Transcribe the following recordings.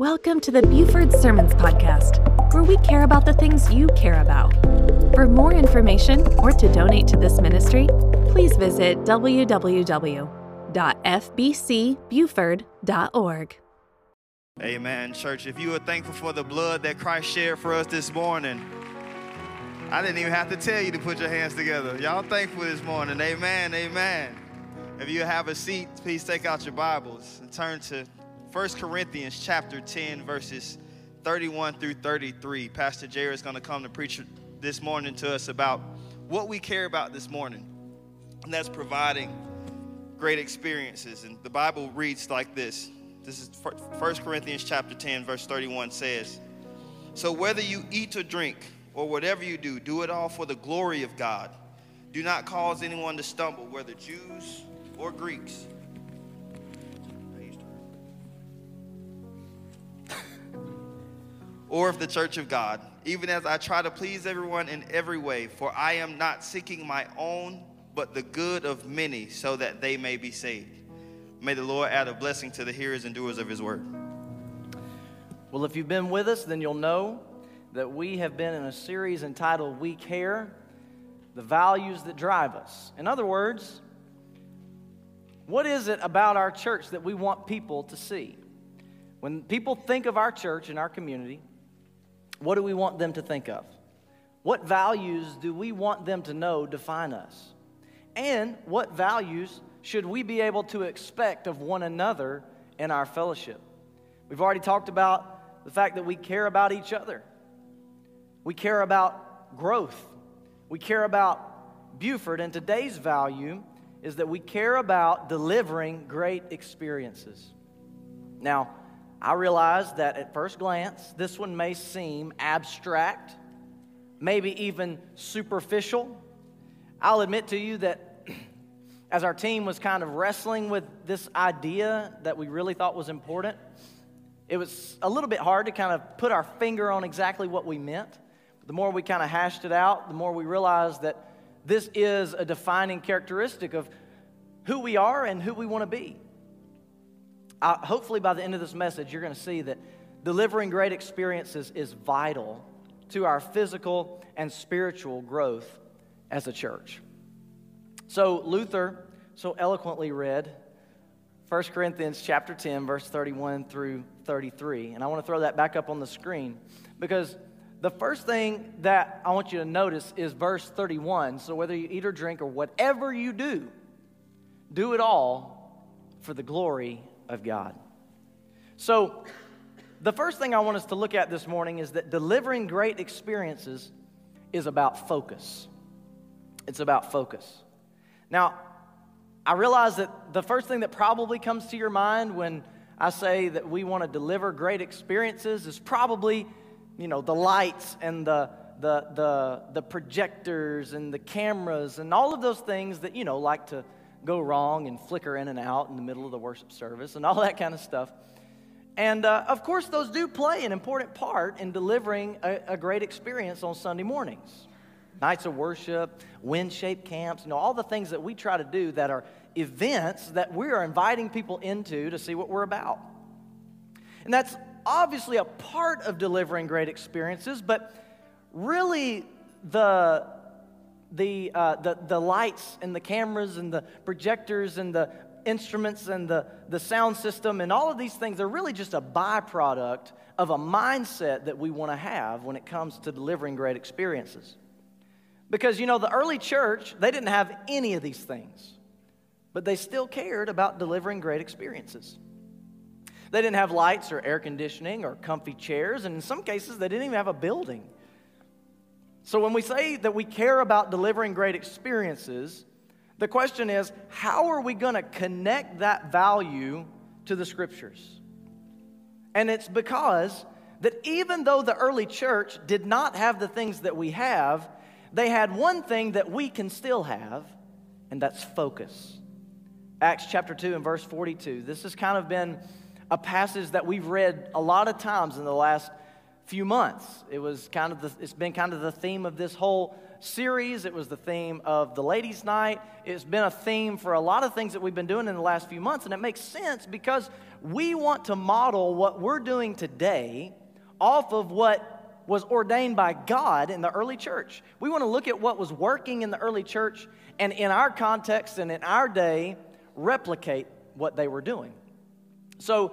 Welcome to the Buford Sermons Podcast, where we care about the things you care about. For more information or to donate to this ministry, please visit www.fbcbuford.org. Amen, church. If you are thankful for the blood that Christ shed for us this morning, I didn't even have to tell you to put your hands together. Y'all thankful this morning. Amen, amen. If you have a seat, please take out your Bibles and turn to 1 Corinthians chapter 10, verses 31 through 33. Pastor Jared is going to come to preach this morning to us about what we care about this morning, and that's providing great experiences. And the Bible reads like this. This is 1 Corinthians chapter 10, verse 31 says, So whether you eat or drink, or whatever you do, do it all for the glory of God. Do not cause anyone to stumble, whether Jews or Greeks or of the church of God, even as I try to please everyone in every way, for I am not seeking my own, but the good of many, so that they may be saved. May the Lord add a blessing to the hearers and doers of his word. Well, if you've been with us, then you'll know that we have been in a series entitled We Care The Values That Drive Us. In other words, what is it about our church that we want people to see? When people think of our church and our community, what do we want them to think of? What values do we want them to know define us? And what values should we be able to expect of one another in our fellowship? We've already talked about the fact that we care about each other. We care about growth. We care about Buford. And today's value is that we care about delivering great experiences. Now, I realize that at first glance, this one may seem abstract, maybe even superficial. I'll admit to you that as our team was kind of wrestling with this idea that we really thought was important, it was a little bit hard to kind of put our finger on exactly what we meant. But The more we kind of hashed it out, the more we realized that this is a defining characteristic of who we are and who we want to be. I, hopefully, by the end of this message, you're going to see that delivering great experiences is vital to our physical and spiritual growth as a church. So, Luther so eloquently read 1 Corinthians chapter 10 verse 31 through 33 and I want to throw that back up on the screen because the first thing that I want you to notice is verse 31 so whether you eat or drink or whatever you do do it all for the glory of God. So, the first thing I want us to look at this morning is that delivering great experiences is about focus. It's about focus. Now, I realize that the first thing that probably comes to your mind when I say that we want to deliver great experiences is probably, you know, the lights and the the the the projectors and the cameras and all of those things that, you know, like to go wrong and flicker in and out in the middle of the worship service and all that kind of stuff. And uh, of course, those do play an important part in delivering a, a great experience on Sunday mornings. Nights of worship, WinShape camps, you know, all the things that we try to do that are events that we are inviting people into to see what we're about. And that's obviously a part of delivering great experiences, but really the the, uh, the, the lights and the cameras and the projectors and the instruments and the, the sound system and all of these things are really just a byproduct of a mindset that we want to have when it comes to delivering great experiences. Because, you know, the early church, they didn't have any of these things, but they still cared about delivering great experiences. They didn't have lights or air conditioning or comfy chairs, and in some cases, they didn't even have a building. So when we say that we care about delivering great experiences, the question is how are we going to connect that value to the scriptures? And it's because that even though the early church did not have the things that we have, they had one thing that we can still have, and that's focus. Acts chapter 2 and verse 42. This has kind of been a passage that we've read a lot of times in the last few months. It was kind of the, it's been kind of the theme of this whole series. It was the theme of the ladies' night. It's been a theme for a lot of things that we've been doing in the last few months, and it makes sense because we want to model what we're doing today off of what was ordained by God in the early church. We want to look at what was working in the early church and in our context and in our day, replicate what they were doing. So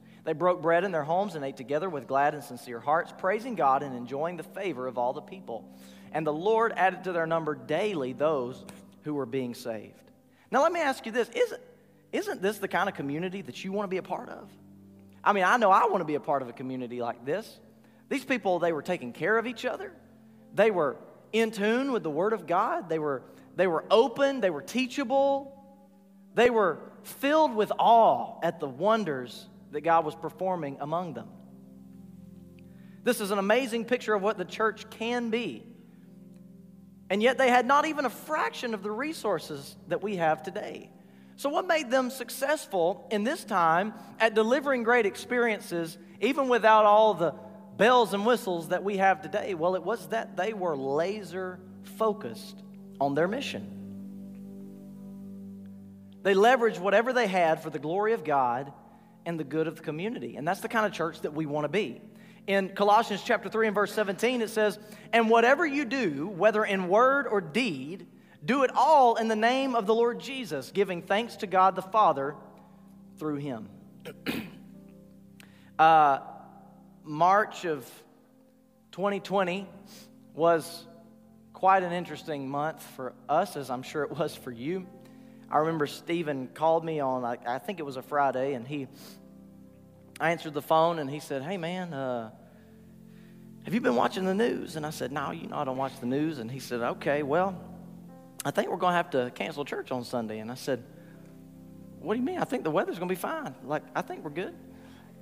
They broke bread in their homes and ate together with glad and sincere hearts, praising God and enjoying the favor of all the people. And the Lord added to their number daily those who were being saved. Now, let me ask you this isn't, isn't this the kind of community that you want to be a part of? I mean, I know I want to be a part of a community like this. These people, they were taking care of each other, they were in tune with the Word of God, they were, they were open, they were teachable, they were filled with awe at the wonders that God was performing among them. This is an amazing picture of what the church can be. And yet they had not even a fraction of the resources that we have today. So, what made them successful in this time at delivering great experiences, even without all the bells and whistles that we have today? Well, it was that they were laser focused on their mission. They leveraged whatever they had for the glory of God and the good of the community. And that's the kind of church that we want to be. In Colossians chapter 3 and verse 17, it says, And whatever you do, whether in word or deed, do it all in the name of the Lord Jesus, giving thanks to God the Father through him. uh, March of 2020 was quite an interesting month for us, as I'm sure it was for you. I remember Stephen called me on, I, I think it was a Friday, and he I answered the phone and he said, Hey man, uh, have you been watching the news? And I said, No, you know, I don't watch the news. And he said, Okay, well, I think we're going to have to cancel church on Sunday. And I said, What do you mean? I think the weather's going to be fine. Like, I think we're good.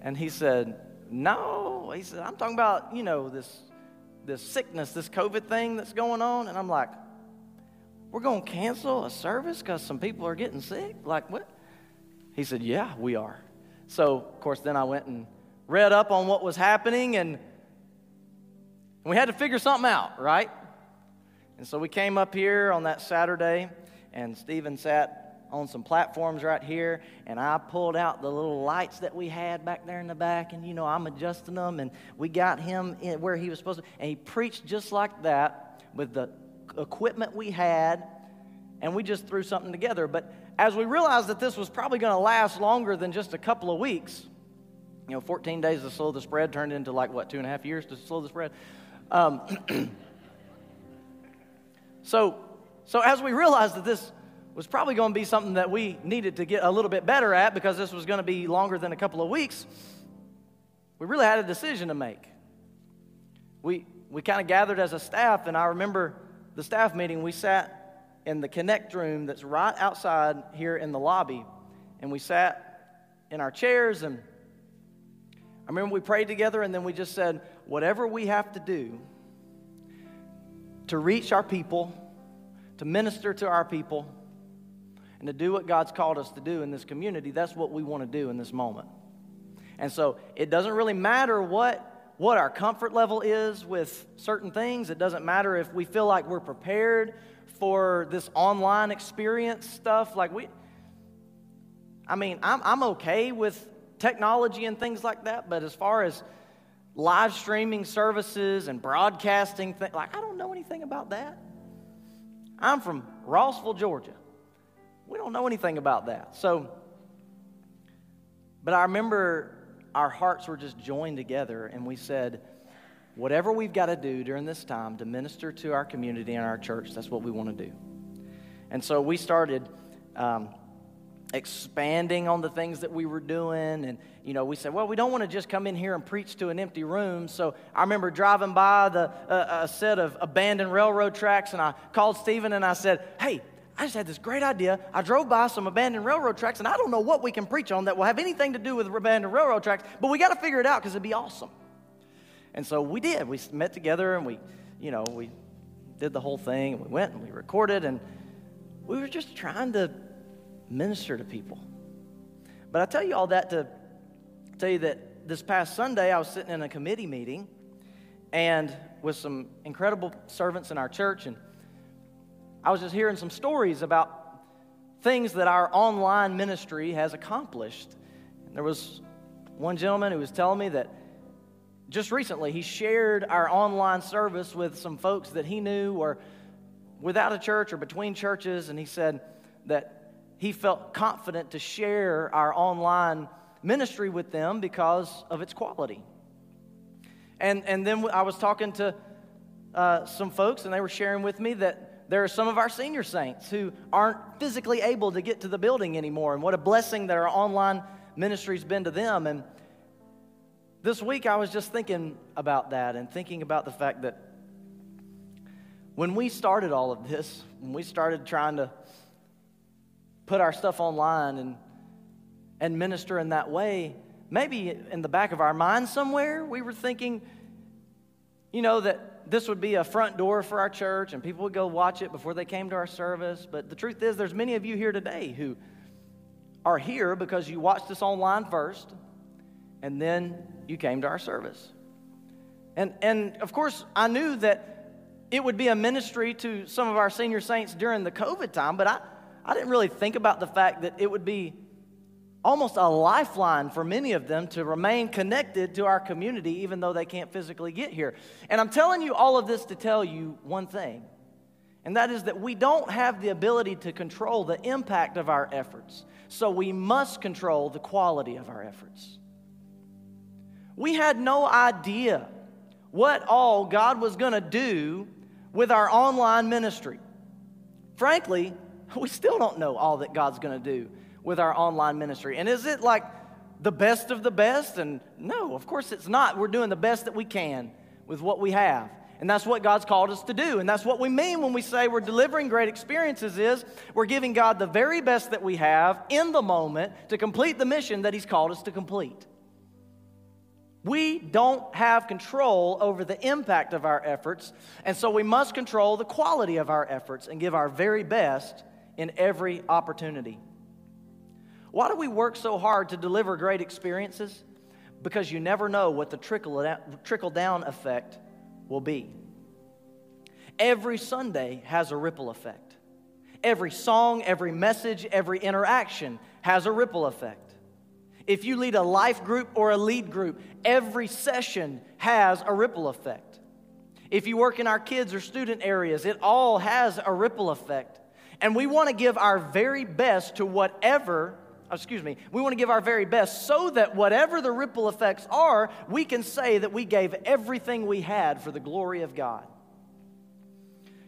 And he said, No. He said, I'm talking about, you know, this, this sickness, this COVID thing that's going on. And I'm like, We're going to cancel a service because some people are getting sick? Like, what? He said, Yeah, we are. So, of course, then I went and read up on what was happening, and we had to figure something out, right? And so we came up here on that Saturday, and Stephen sat on some platforms right here, and I pulled out the little lights that we had back there in the back, and you know, I'm adjusting them, and we got him where he was supposed to, and he preached just like that with the equipment we had, and we just threw something together. But as we realized that this was probably going to last longer than just a couple of weeks, you know, 14 days to slow the spread turned into like, what, two and a half years to slow the spread? Um, so, so as we realized that this was probably going to be something that we needed to get a little bit better at because this was going to be longer than a couple of weeks, we really had a decision to make. We, we kind of gathered as a staff, and I remember the staff meeting, we sat in the Connect room that's right outside here in the lobby. And we sat in our chairs, and I remember we prayed together, and then we just said, whatever we have to do to reach our people, to minister to our people, and to do what God's called us to do in this community, that's what we want to do in this moment. And so it doesn't really matter what, what our comfort level is with certain things. It doesn't matter if we feel like we're prepared for this online experience stuff. Like, we, I mean, I'm, I'm okay with technology and things like that, but as far as live streaming services and broadcasting, th- like, I don't know anything about that. I'm from Rossville, Georgia. We don't know anything about that. So, but I remember our hearts were just joined together and we said, whatever we've got to do during this time to minister to our community and our church, that's what we want to do. And so we started um, expanding on the things that we were doing. And, you know, we said, well, we don't want to just come in here and preach to an empty room. So I remember driving by the, uh, a set of abandoned railroad tracks, and I called Stephen and I said, hey, I just had this great idea. I drove by some abandoned railroad tracks, and I don't know what we can preach on that will have anything to do with abandoned railroad tracks, but we got to figure it out because it'd be awesome. And so we did. We met together and we, you know, we did the whole thing and we went and we recorded and we were just trying to minister to people. But I tell you all that to tell you that this past Sunday I was sitting in a committee meeting and with some incredible servants in our church and I was just hearing some stories about things that our online ministry has accomplished. And there was one gentleman who was telling me that just recently he shared our online service with some folks that he knew were without a church or between churches, and he said that he felt confident to share our online ministry with them because of its quality. And, and then I was talking to uh, some folks, and they were sharing with me that there are some of our senior saints who aren't physically able to get to the building anymore, and what a blessing that our online ministry's been to them. And this week I was just thinking about that and thinking about the fact that when we started all of this, when we started trying to put our stuff online and, and minister in that way, maybe in the back of our mind somewhere, we were thinking, you know, that this would be a front door for our church and people would go watch it before they came to our service. But the truth is, there's many of you here today who are here because you watched this online first and then you came to our service. And, and of course, I knew that it would be a ministry to some of our senior saints during the COVID time, but I, I didn't really think about the fact that it would be almost a lifeline for many of them to remain connected to our community, even though they can't physically get here. And I'm telling you all of this to tell you one thing, and that is that we don't have the ability to control the impact of our efforts, so we must control the quality of our efforts. We had no idea what all God was going to do with our online ministry. Frankly, we still don't know all that God's going to do with our online ministry. And is it like the best of the best? And no, of course it's not. We're doing the best that we can with what we have. And that's what God's called us to do. And that's what we mean when we say we're delivering great experiences is we're giving God the very best that we have in the moment to complete the mission that he's called us to complete. We don't have control over the impact of our efforts, and so we must control the quality of our efforts and give our very best in every opportunity. Why do we work so hard to deliver great experiences? Because you never know what the trickle, down effect will be. Every Sunday has a ripple effect. Every song, every message, every interaction has a ripple effect. If you lead a life group or a lead group, every session has a ripple effect. If you work in our kids or student areas, it all has a ripple effect. And we want to give our very best to whatever, Uh, excuse me, we want to give our very best so that whatever the ripple effects are, we can say that we gave everything we had for the glory of God.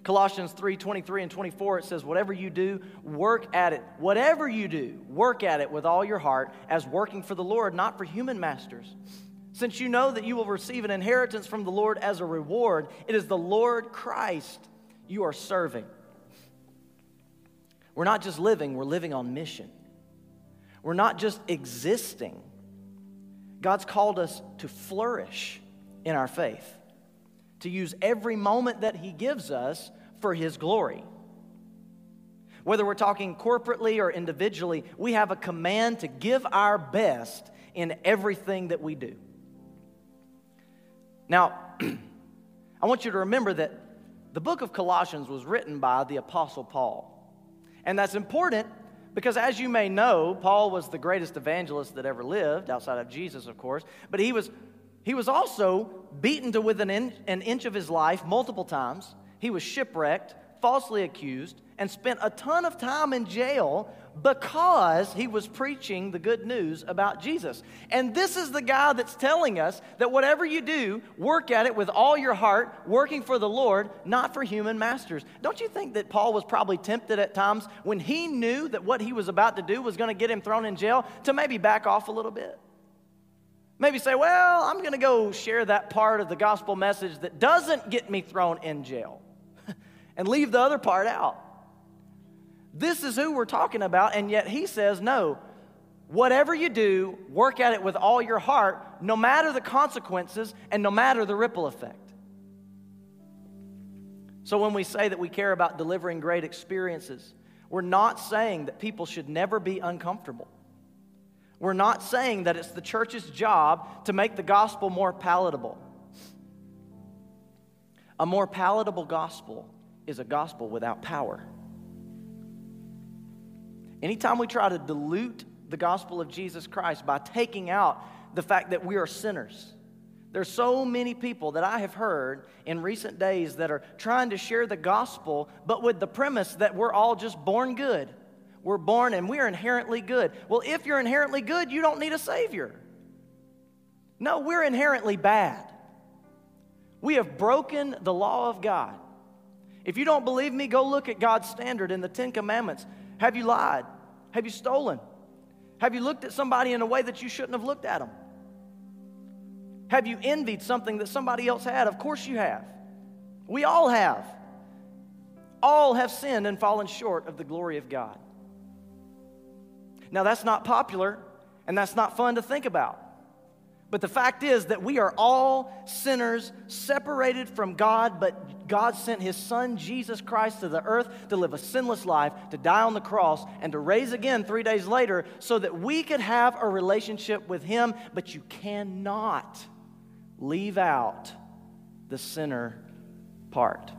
Colossians 3 23 and 24, it says, Whatever you do, work at it. Whatever you do, work at it with all your heart, as working for the Lord, not for human masters. Since you know that you will receive an inheritance from the Lord as a reward, it is the Lord Christ you are serving. We're not just living, we're living on mission. We're not just existing. God's called us to flourish in our faith to use every moment that He gives us for His glory. Whether we're talking corporately or individually, we have a command to give our best in everything that we do. Now, I want you to remember that the book of Colossians was written by the Apostle Paul. And that's important because, as you may know, Paul was the greatest evangelist that ever lived, outside of Jesus, of course, but he was he was also beaten to within an, an inch of his life multiple times. He was shipwrecked, falsely accused, and spent a ton of time in jail because he was preaching the good news about Jesus. And this is the guy that's telling us that whatever you do, work at it with all your heart, working for the Lord, not for human masters. Don't you think that Paul was probably tempted at times when he knew that what he was about to do was going to get him thrown in jail to maybe back off a little bit? Maybe say, well, I'm going to go share that part of the gospel message that doesn't get me thrown in jail and leave the other part out. This is who we're talking about, and yet he says, no, Whatever you do, work at it with all your heart, no matter the consequences and no matter the ripple effect. So, when we say that we care about delivering great experiences, we're not saying that people should never be uncomfortable. We're not saying that it's the church's job to make the gospel more palatable. A more palatable gospel is a gospel without power. Anytime we try to dilute the gospel of Jesus Christ by taking out the fact that we are sinners, there's so many people that I have heard in recent days that are trying to share the gospel, but with the premise that we're all just born good. We're born and we're inherently good. Well, if you're inherently good, you don't need a Savior. No, we're inherently bad. We have broken the law of God. If you don't believe me, go look at God's standard in the Ten Commandments. Have you lied? Have you stolen? Have you looked at somebody in a way that you shouldn't have looked at them? Have you envied something that somebody else had? Of course you have. We all have. All have sinned and fallen short of the glory of God. Now, that's not popular and that's not fun to think about. But the fact is that we are all sinners separated from God, but God sent His Son, Jesus Christ, to the earth to live a sinless life, to die on the cross, and to raise again three days later so that we could have a relationship with Him. But you cannot leave out the sinner part.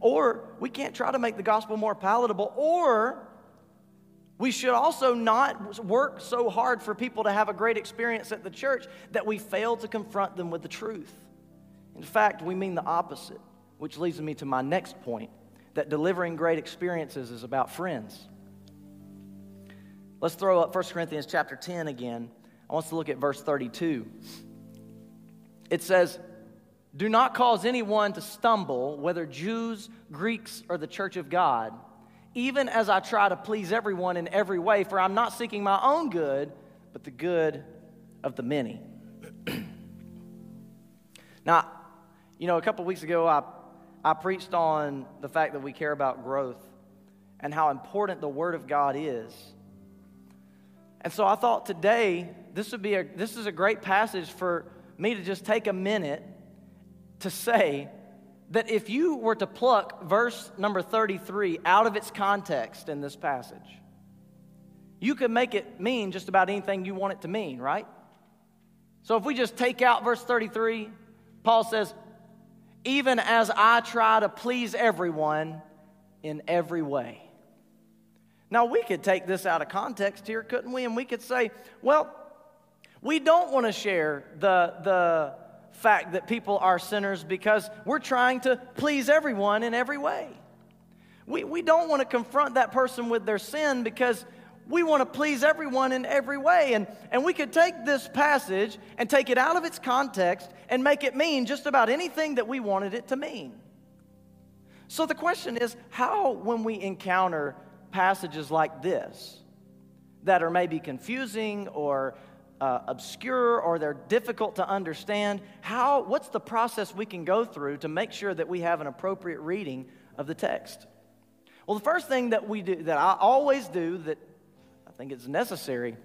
Or we can't try to make the gospel more palatable, or we should also not work so hard for people to have a great experience at the church that we fail to confront them with the truth. In fact, we mean the opposite, which leads me to my next point that delivering great experiences is about friends. Let's throw up 1 Corinthians chapter 10 again I want us to look at verse 32. It says, Do not cause anyone to stumble, whether Jews, Greeks, or the church of God, even as I try to please everyone in every way, for I'm not seeking my own good, but the good of the many. now, you know, a couple weeks ago, I, I preached on the fact that we care about growth and how important the Word of God is. And so I thought today this would be a this is a great passage for me to just take a minute to say that if you were to pluck verse number 33 out of its context in this passage, you could make it mean just about anything you want it to mean, right? So if we just take out verse 33, Paul says, even as I try to please everyone in every way. Now, we could take this out of context here, couldn't we? And we could say, well, we don't want to share the, the fact that people are sinners because we're trying to please everyone in every way. We, we don't want to confront that person with their sin because we want to please everyone in every way. And, and we could take this passage and take it out of its context and make it mean just about anything that we wanted it to mean. So the question is how, when we encounter passages like this that are maybe confusing or uh, obscure or they're difficult to understand, how, what's the process we can go through to make sure that we have an appropriate reading of the text? Well, the first thing that we do, that I always do, that I think is necessary,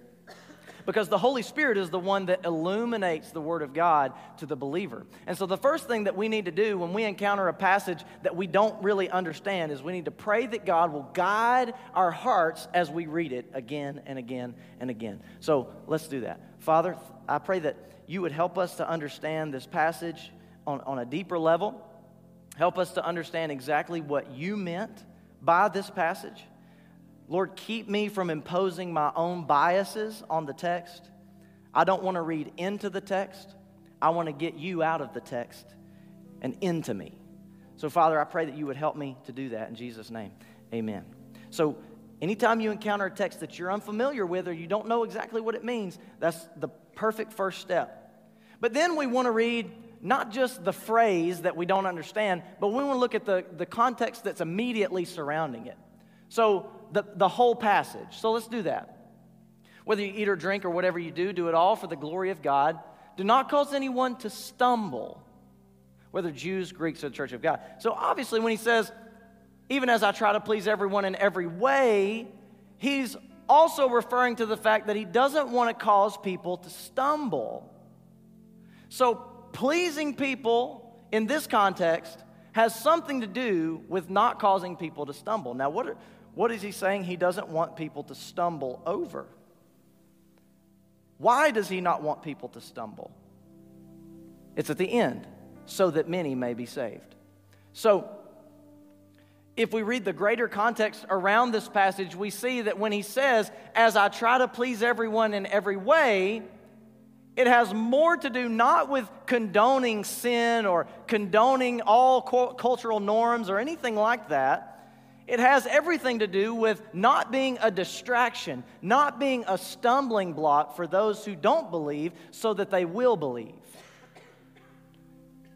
because the Holy Spirit is the one that illuminates the Word of God to the believer. And so, the first thing that we need to do when we encounter a passage that we don't really understand is we need to pray that God will guide our hearts as we read it again and again and again. So, let's do that. Father, I pray that you would help us to understand this passage on, on a deeper level. Help us to understand exactly what you meant by this passage. Lord, keep me from imposing my own biases on the text. I don't want to read into the text. I want to get you out of the text and into me. So, Father, I pray that you would help me to do that in Jesus' name. Amen. So, anytime you encounter a text that you're unfamiliar with or you don't know exactly what it means, that's the perfect first step. But then we want to read not just the phrase that we don't understand, but we want to look at the, the context that's immediately surrounding it. So, the, the whole passage. So let's do that. Whether you eat or drink or whatever you do, do it all for the glory of God. Do not cause anyone to stumble, whether Jews, Greeks, or the church of God. So obviously, when he says, even as I try to please everyone in every way, he's also referring to the fact that he doesn't want to cause people to stumble. So, pleasing people in this context has something to do with not causing people to stumble. Now, what, are, what is he saying? He doesn't want people to stumble over. Why does he not want people to stumble? It's at the end, so that many may be saved. So, if we read the greater context around this passage, we see that when he says, As I try to please everyone in every way, it has more to do not with condoning sin or condoning all cultural norms or anything like that. It has everything to do with not being a distraction, not being a stumbling block for those who don't believe so that they will believe.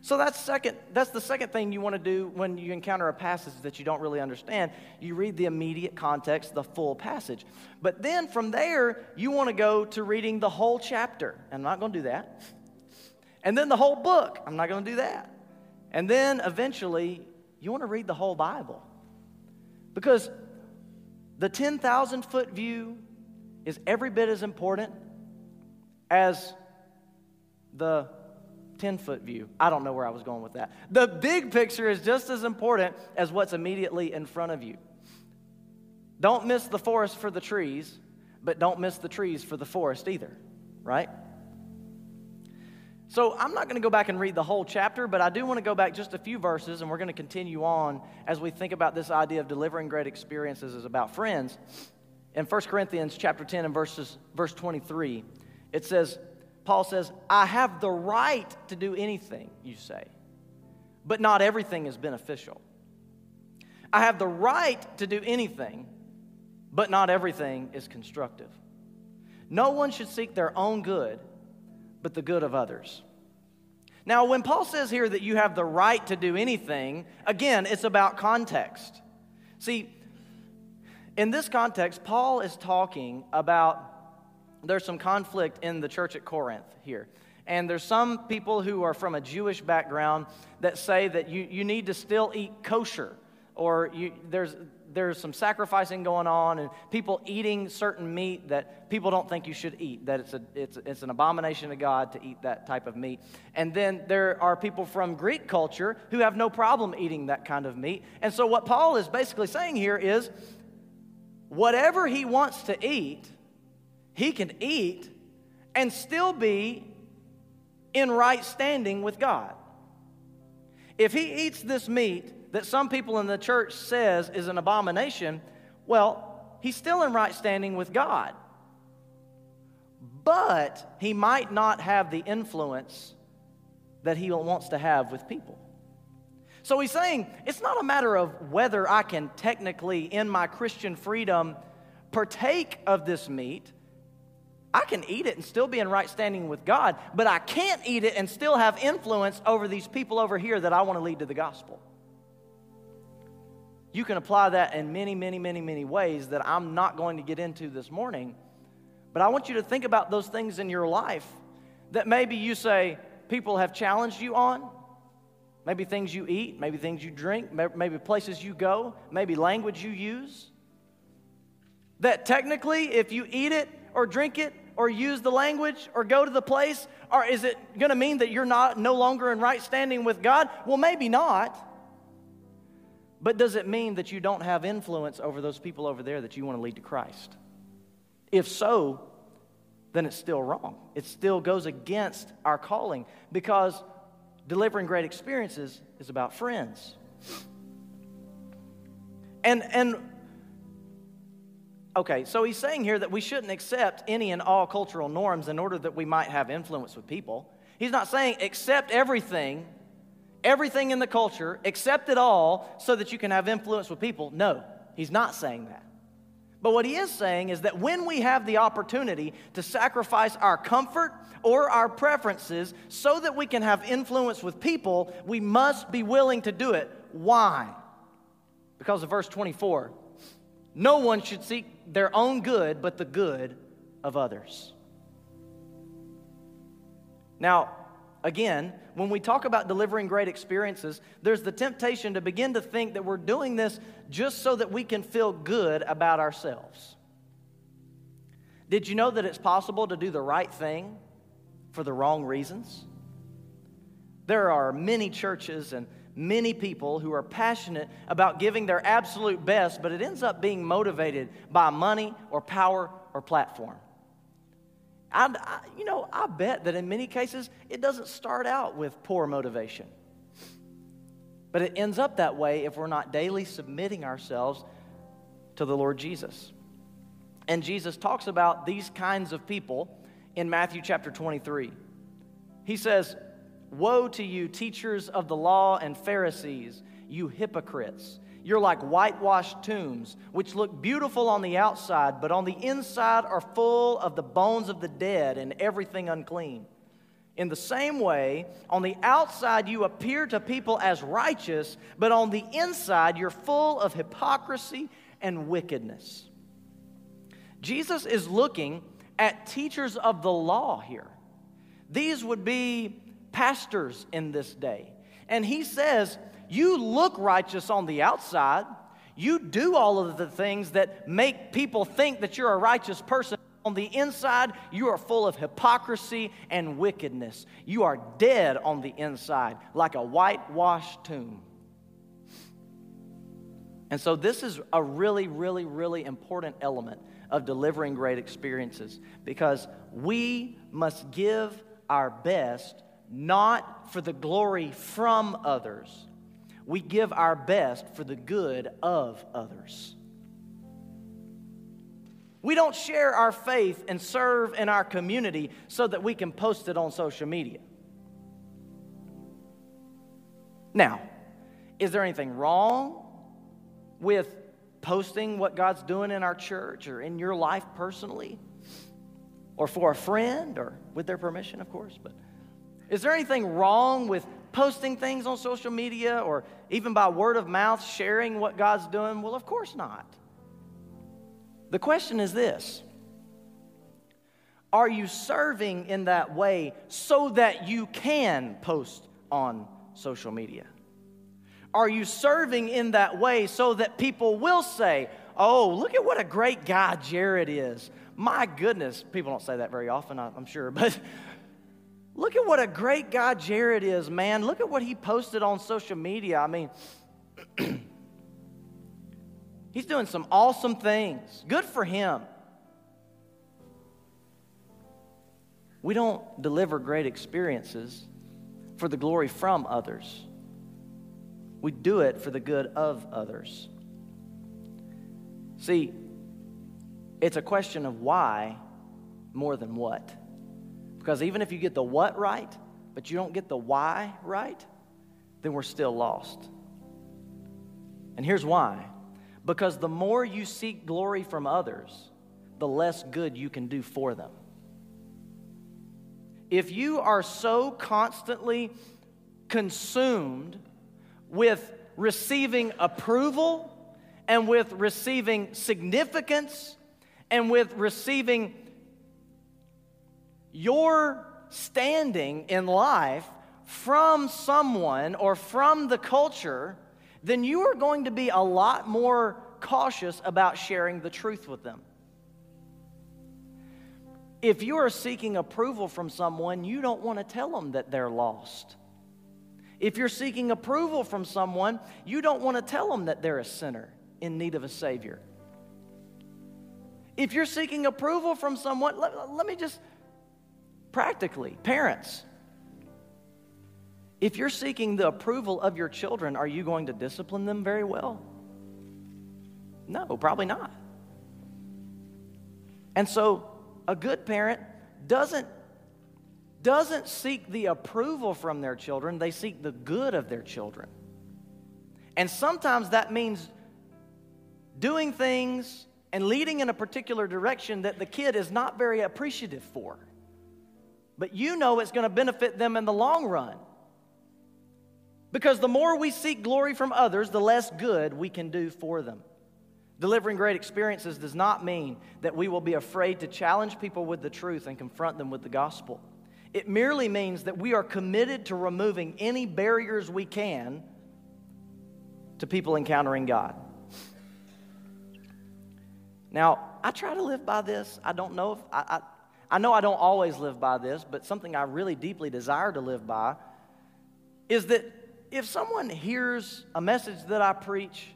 So that's second that's the second thing you want to do when you encounter a passage that you don't really understand. You read the immediate context, the full passage. But then from there, you want to go to reading the whole chapter. I'm not going to do that. And then the whole book. I'm not going to do that. And then eventually, you want to read the whole Bible. Because the 10,000 foot view is every bit as important as the 10 foot view. I don't know where I was going with that. The big picture is just as important as what's immediately in front of you. Don't miss the forest for the trees, but don't miss the trees for the forest either, right? So I'm not going to go back and read the whole chapter, but I do want to go back just a few verses, and we're going to continue on as we think about this idea of delivering great experiences as about friends. In 1 Corinthians chapter 10 and verses, verse 23, it says, Paul says, I have the right to do anything, you say, but not everything is beneficial. I have the right to do anything, but not everything is constructive. No one should seek their own good, but the good of others. Now, when Paul says here that you have the right to do anything, again, it's about context. See, in this context, Paul is talking about there's some conflict in the church at Corinth here. And there's some people who are from a Jewish background that say that you, you need to still eat kosher, or you, there's, there's some sacrificing going on, and people eating certain meat that people don't think you should eat, that it's, a, it's, it's an abomination to God to eat that type of meat. And then there are people from Greek culture who have no problem eating that kind of meat. And so, what Paul is basically saying here is whatever he wants to eat, he can eat and still be in right standing with God. If he eats this meat that some people in the church says is an abomination, well, he's still in right standing with God. But he might not have the influence that he wants to have with people. So he's saying it's not a matter of whether I can technically, in my Christian freedom, partake of this meat. I can eat it and still be in right standing with God, but I can't eat it and still have influence over these people over here that I want to lead to the gospel. You can apply that in many, many, many, many ways that I'm not going to get into this morning. But I want you to think about those things in your life that maybe you say people have challenged you on. Maybe things you eat, maybe things you drink, maybe places you go, maybe language you use. That technically, if you eat it or drink it or use the language or go to the place? Or is it going to mean that you're not no longer in right standing with God? Well, maybe not. But does it mean that you don't have influence over those people over there that you want to lead to Christ? If so, then it's still wrong. It still goes against our calling because delivering great experiences is about friends. And, and Okay, so he's saying here that we shouldn't accept any and all cultural norms in order that we might have influence with people. He's not saying accept everything, everything in the culture, accept it all so that you can have influence with people. No, he's not saying that. But what he is saying is that when we have the opportunity to sacrifice our comfort or our preferences so that we can have influence with people, we must be willing to do it. Why? Because of verse 24. No one should seek their own good, but the good of others. Now, again, when we talk about delivering great experiences, there's the temptation to begin to think that we're doing this just so that we can feel good about ourselves. Did you know that it's possible to do the right thing for the wrong reasons? There are many churches and many people who are passionate about giving their absolute best, but it ends up being motivated by money or power or platform. I, I, you know, I bet that in many cases it doesn't start out with poor motivation. But it ends up that way if we're not daily submitting ourselves to the Lord Jesus. And Jesus talks about these kinds of people in Matthew chapter 23. He says, Woe to you, teachers of the law and Pharisees, you hypocrites! You're like whitewashed tombs, which look beautiful on the outside, but on the inside are full of the bones of the dead and everything unclean. In the same way, on the outside you appear to people as righteous, but on the inside you're full of hypocrisy and wickedness. Jesus is looking at teachers of the law here. These would be pastors in this day. And he says, You look righteous on the outside. You do all of the things that make people think that you're a righteous person. On the inside, you are full of hypocrisy and wickedness. You are dead on the inside, like a whitewashed tomb. And so, this is a really, really, really important element of delivering great experiences because we must give our best not for the glory from others. We give our best for the good of others. We don't share our faith and serve in our community so that we can post it on social media. Now, is there anything wrong with posting what God's doing in our church or in your life personally? Or for a friend or with their permission, of course, but is there anything wrong with posting things on social media or even by word of mouth sharing what God's doing? Well, of course not. The question is this Are you serving in that way so that you can post on social media? Are you serving in that way so that people will say, Oh, look at what a great guy Jared is? My goodness, people don't say that very often, I'm sure, but Look at what a great guy Jared is, man. Look at what he posted on social media. I mean, he's doing some awesome things. Good for him. We don't deliver great experiences for the glory from others, we do it for the good of others. See, it's a question of why more than what. Because even if you get the what right, but you don't get the why right, then we're still lost. And here's why because the more you seek glory from others, the less good you can do for them. If you are so constantly consumed with receiving approval and with receiving significance and with receiving your standing in life from someone or from the culture, then you are going to be a lot more cautious about sharing the truth with them. If you are seeking approval from someone, you don't want to tell them that they're lost. If you're seeking approval from someone, you don't want to tell them that they're a sinner in need of a Savior. If you're seeking approval from someone, let, let me just Practically, parents, if you're seeking the approval of your children, are you going to discipline them very well? No, probably not. And so, a good parent doesn't doesn't seek the approval from their children, they seek the good of their children. And sometimes that means doing things and leading in a particular direction that the kid is not very appreciative for but you know it's going to benefit them in the long run. Because the more we seek glory from others, the less good we can do for them. Delivering great experiences does not mean that we will be afraid to challenge people with the truth and confront them with the gospel. It merely means that we are committed to removing any barriers we can to people encountering God. Now, I try to live by this. I don't know if I, I, I know I don't always live by this, but something I really deeply desire to live by is that if someone hears a message that I preach,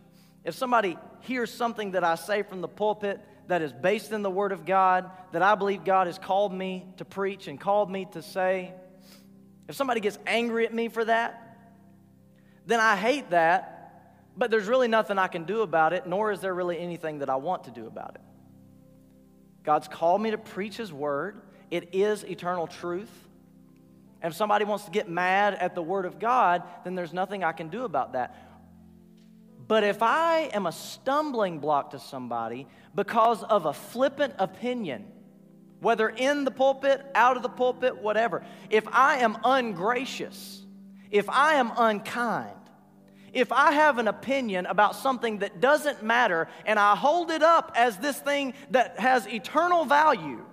if somebody hears something that I say from the pulpit that is based in the Word of God, that I believe God has called me to preach and called me to say, if somebody gets angry at me for that, then I hate that, but there's really nothing I can do about it, nor is there really anything that I want to do about it. God's called me to preach His Word, it is eternal truth. And if somebody wants to get mad at the Word of God, then there's nothing I can do about that. But if I am a stumbling block to somebody because of a flippant opinion, whether in the pulpit, out of the pulpit, whatever, if I am ungracious, if I am unkind, if I have an opinion about something that doesn't matter and I hold it up as this thing that has eternal value,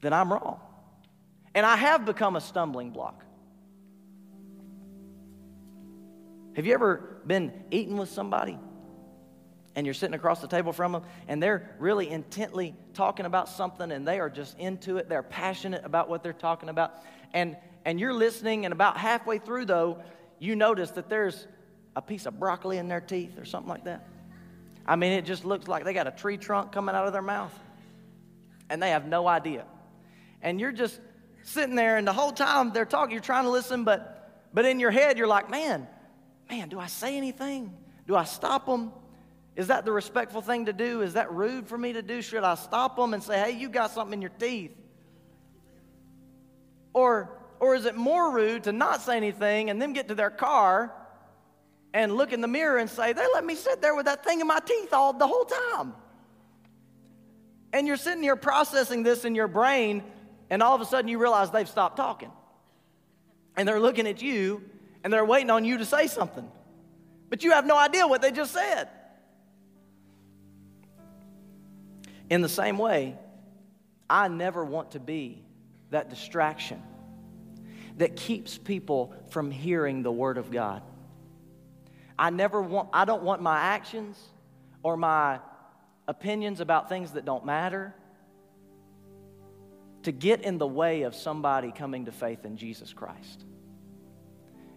then I'm wrong. And I have become a stumbling block. Have you ever been eating with somebody and you're sitting across the table from them and they're really intently talking about something and they are just into it? They're passionate about what they're talking about. And, and you're listening, and about halfway through, though, you notice that there's a piece of broccoli in their teeth or something like that. I mean, it just looks like they got a tree trunk coming out of their mouth and they have no idea. And you're just sitting there, and the whole time they're talking, you're trying to listen, but, but in your head, you're like, man, man, do I say anything? Do I stop them? Is that the respectful thing to do? Is that rude for me to do? Should I stop them and say, hey, you got something in your teeth? Or, or is it more rude to not say anything and then get to their car and look in the mirror and say, they let me sit there with that thing in my teeth all the whole time? And you're sitting here processing this in your brain, and all of a sudden you realize they've stopped talking. And they're looking at you and they're waiting on you to say something. But you have no idea what they just said. In the same way, I never want to be that distraction that keeps people from hearing the Word of God. I never want, I don't want my actions or my opinions about things that don't matter to get in the way of somebody coming to faith in Jesus Christ.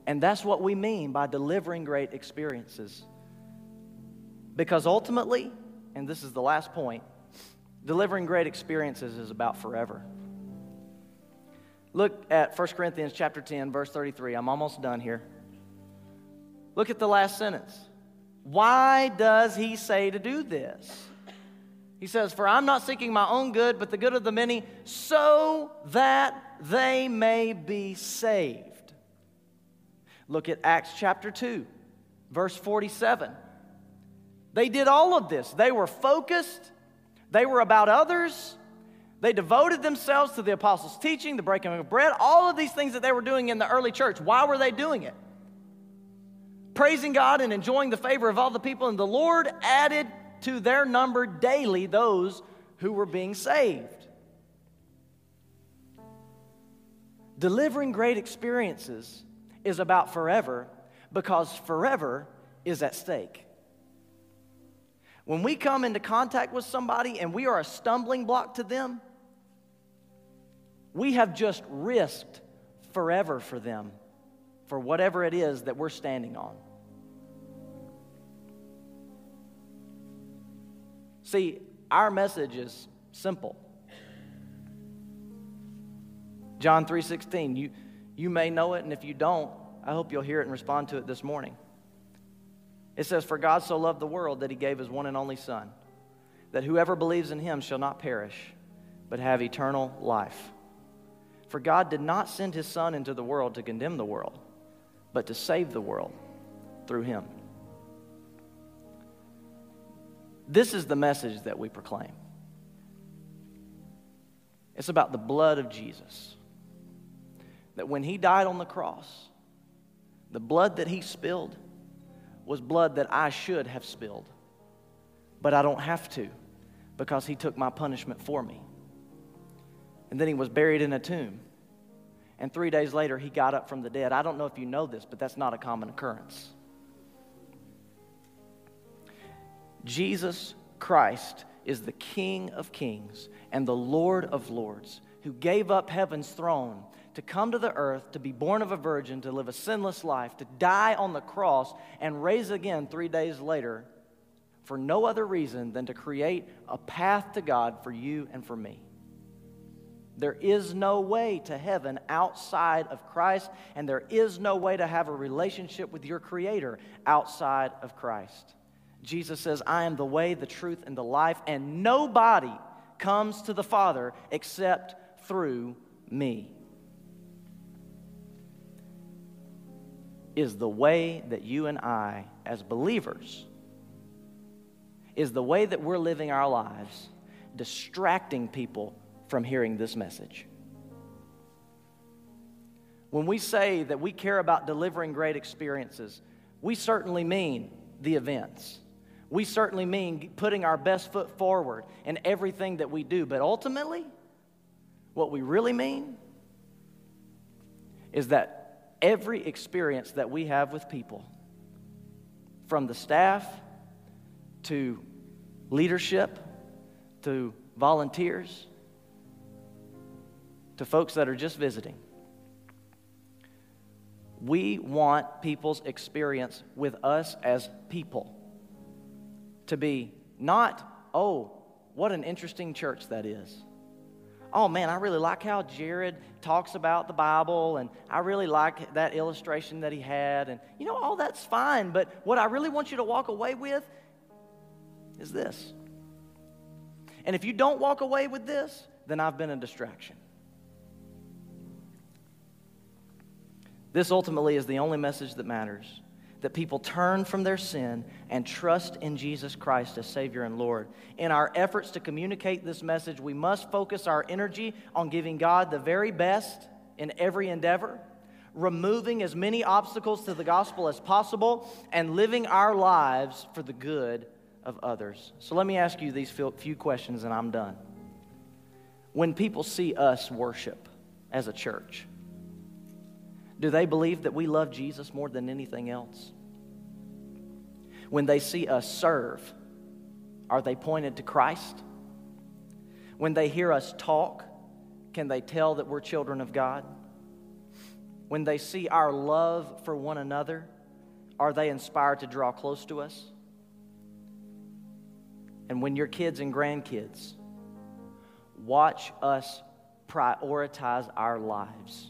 And that's what we mean by delivering great experiences. Because ultimately, and this is the last point, delivering great experiences is about forever. Look at 1 Corinthians chapter 10 verse 33. I'm almost done here. Look at the last sentence. Why does he say to do this? He says, For I'm not seeking my own good, but the good of the many, so that they may be saved. Look at Acts chapter 2, verse 47. They did all of this. They were focused, they were about others, they devoted themselves to the apostles' teaching, the breaking of bread, all of these things that they were doing in the early church. Why were they doing it? Praising God and enjoying the favor of all the people, and the Lord added to their number daily those who were being saved. Delivering great experiences is about forever because forever is at stake. When we come into contact with somebody and we are a stumbling block to them, we have just risked forever for them for whatever it is that we're standing on. See, our message is simple. John 3:16, you you may know it, and if you don't, I hope you'll hear it and respond to it this morning. It says, For God so loved the world that he gave his one and only Son, that whoever believes in him shall not perish, but have eternal life. For God did not send his Son into the world to condemn the world, but to save the world through him. This is the message that we proclaim. It's about the blood of Jesus that when he died on the cross, the blood that he spilled was blood that I should have spilled. But I don't have to because he took my punishment for me. And then he was buried in a tomb. And three days later, he got up from the dead. I don't know if you know this, but that's not a common occurrence. Jesus Christ is the King of kings and the Lord of lords, who gave up heaven's throne to come to the earth, to be born of a virgin, to live a sinless life, to die on the cross, and raise again three days later for no other reason than to create a path to God for you and for me. There is no way to heaven outside of Christ, and there is no way to have a relationship with your Creator outside of Christ. Jesus says, I am the way, the truth, and the life, and nobody comes to the Father except through me. Is the way that you and I, as believers, is the way that we're living our lives distracting people from hearing this message. When we say that we care about delivering great experiences, we certainly mean the events. We certainly mean putting our best foot forward in everything that we do. But ultimately, what we really mean is that every experience that we have with people, from the staff to leadership to volunteers to folks that are just visiting. We want people's experience with us as people to be not, oh, what an interesting church that is. Oh man, I really like how Jared talks about the Bible, and I really like that illustration that he had. And you know, all that's fine, but what I really want you to walk away with is this. And if you don't walk away with this, then I've been a distraction. This ultimately is the only message that matters that people turn from their sin and trust in Jesus Christ as Savior and Lord. In our efforts to communicate this message, we must focus our energy on giving God the very best in every endeavor, removing as many obstacles to the gospel as possible, and living our lives for the good of others. So let me ask you these few questions and I'm done. When people see us worship as a church, do they believe that we love Jesus more than anything else? When they see us serve, are they pointed to Christ? When they hear us talk, can they tell that we're children of God? When they see our love for one another, are they inspired to draw close to us? And when your kids and grandkids watch us prioritize our lives,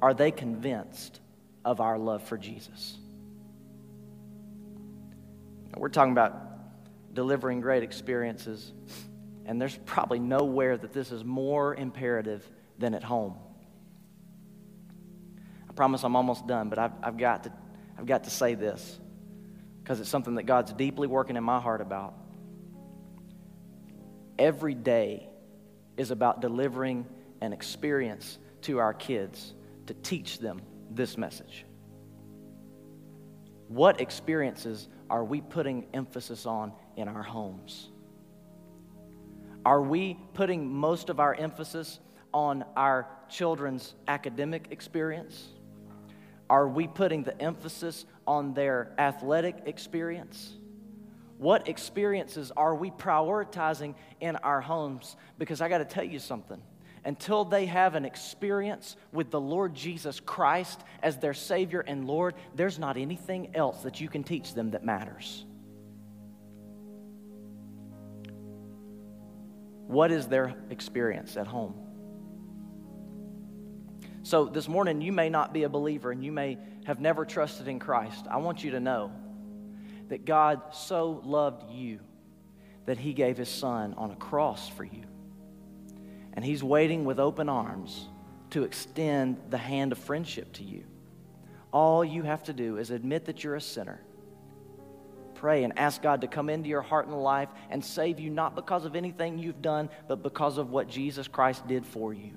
are they convinced of our love for Jesus? We're talking about delivering great experiences, and there's probably nowhere that this is more imperative than at home. I promise I'm almost done, but I've, I've, got, to, I've got to say this because it's something that God's deeply working in my heart about. Every day is about delivering an experience to our kids to teach them this message. What experiences are we putting emphasis on in our homes? Are we putting most of our emphasis on our children's academic experience? Are we putting the emphasis on their athletic experience? What experiences are we prioritizing in our homes? Because I got to tell you something. Until they have an experience with the Lord Jesus Christ as their Savior and Lord, there's not anything else that you can teach them that matters. What is their experience at home? So, this morning, you may not be a believer and you may have never trusted in Christ. I want you to know that God so loved you that he gave his son on a cross for you. And he's waiting with open arms to extend the hand of friendship to you. All you have to do is admit that you're a sinner. Pray and ask God to come into your heart and life and save you, not because of anything you've done, but because of what Jesus Christ did for you.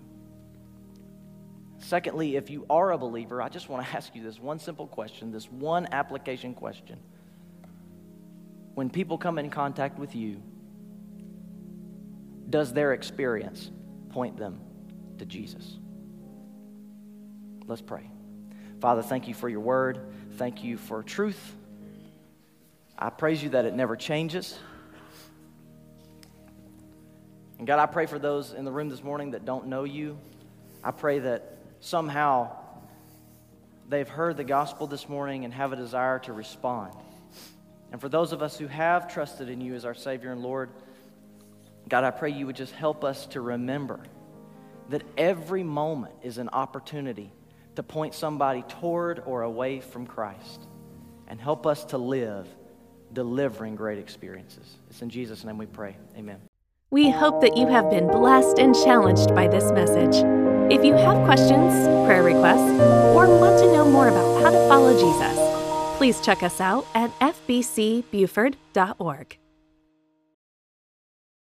Secondly, if you are a believer, I just want to ask you this one simple question, this one application question when people come in contact with you, does their experience point them to Jesus? Let's pray. Father, thank you for your word. Thank you for truth. I praise you that it never changes. And God, I pray for those in the room this morning that don't know you. I pray that somehow they've heard the gospel this morning and have a desire to respond. And for those of us who have trusted in you as our Savior and Lord, God, I pray you would just help us to remember that every moment is an opportunity to point somebody toward or away from Christ and help us to live delivering great experiences. It's in Jesus' name we pray. Amen. We hope that you have been blessed and challenged by this message. If you have questions, prayer requests, or want to know more about how to follow Jesus, please check us out at fbcbuford.org.